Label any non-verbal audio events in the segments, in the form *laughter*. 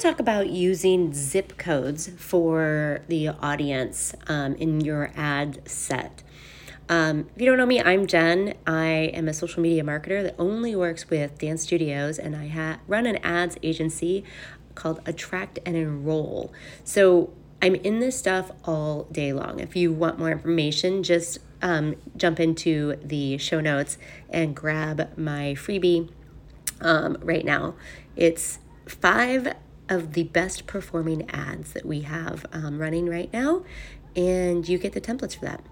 to talk about using zip codes for the audience um, in your ad set. Um, if you don't know me, I'm Jen. I am a social media marketer that only works with dance studios, and I ha- run an ads agency called Attract and Enroll. So I'm in this stuff all day long. If you want more information, just um, jump into the show notes and grab my freebie um, right now. It's five of the best performing ads that we have um, running right now, and you get the templates for that.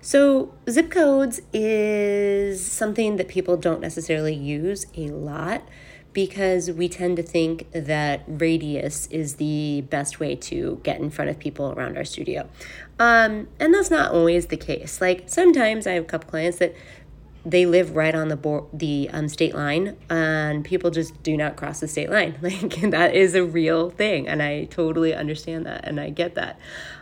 So, zip codes is something that people don't necessarily use a lot because we tend to think that radius is the best way to get in front of people around our studio. Um, and that's not always the case. Like sometimes I have a couple clients that they live right on the board, the um, state line, and people just do not cross the state line. *laughs* Like that is a real thing, and I totally understand that, and I get that.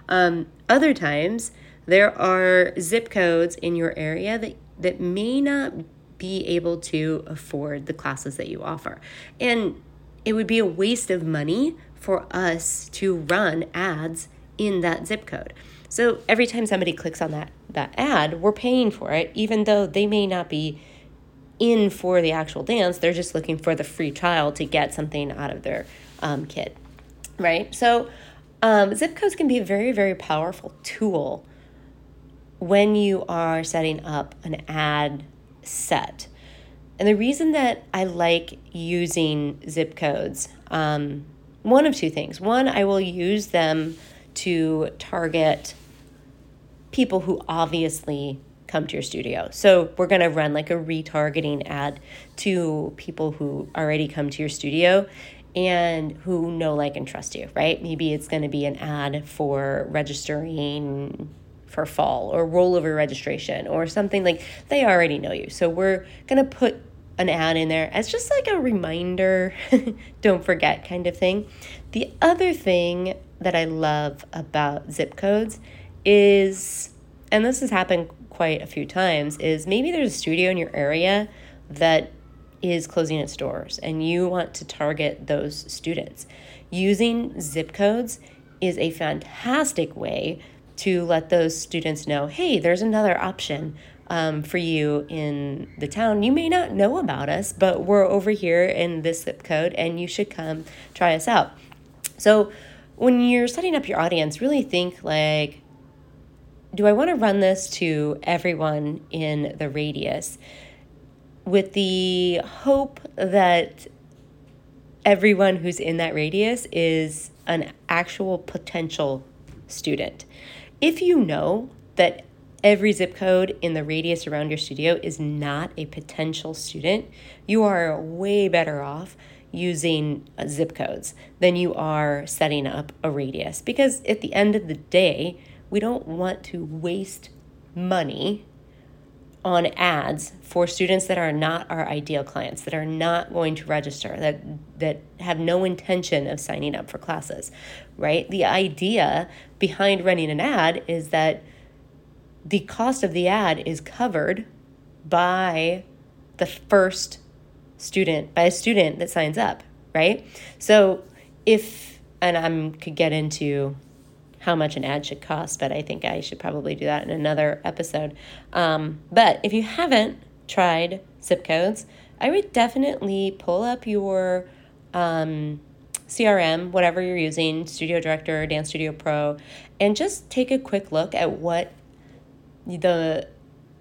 Um, other times, there are zip codes in your area that that may not be able to afford the classes that you offer, and it would be a waste of money for us to run ads in that zip code. So every time somebody clicks on that that ad, we're paying for it, even though they may not be in for the actual dance. They're just looking for the free trial to get something out of their um, kid, right? So um, zip codes can be a very very powerful tool when you are setting up an ad set. And the reason that I like using zip codes, um, one of two things. One, I will use them to target people who obviously come to your studio. So we're going to run like a retargeting ad to people who already come to your studio and who know, like, and trust you, right? Maybe it's going to be an ad for registering for fall or rollover registration or something like they already know you. So we're going to put an ad in there as just like a reminder, *laughs* don't forget kind of thing. The other thing that I love about zip codes is, and this has happened quite a few times, is maybe there's a studio in your area that is closing its doors and you want to target those students. Using zip codes is a fantastic way to let those students know hey, there's another option um, for you in the town. You may not know about us, but we're over here in this zip code and you should come try us out. So, when you're setting up your audience, really think like, do I want to run this to everyone in the radius with the hope that everyone who's in that radius is an actual potential student? If you know that every zip code in the radius around your studio is not a potential student, you are way better off using uh, zip codes than you are setting up a radius. Because at the end of the day, we don't want to waste money on ads for students that are not our ideal clients that are not going to register that that have no intention of signing up for classes right the idea behind running an ad is that the cost of the ad is covered by the first student by a student that signs up, right? So if and I'm could get into how much an ad should cost, but I think I should probably do that in another episode. Um, but if you haven't tried zip codes, I would definitely pull up your um, CRM, whatever you're using, Studio Director, Dance Studio Pro, and just take a quick look at what the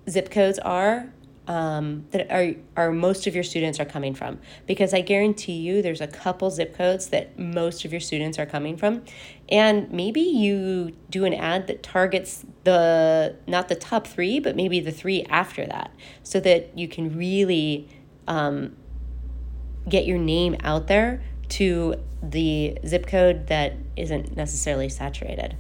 zip codes are um, that are, are most of your students are coming from. Because i guarantee you there's a couple zip codes that most of your students are coming from. And maybe you do an ad that targets the not the top three but maybe the three after that. So that you can really um, get your name out there to the zip code that isn't necessarily saturated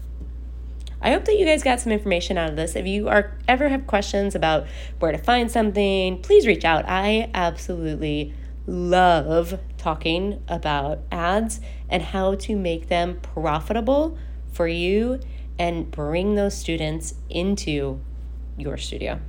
I hope that you guys got some information out of this. If you are ever have questions about where to find something, please reach out. I absolutely love talking about ads and how to make them profitable for you and bring those students into your studio.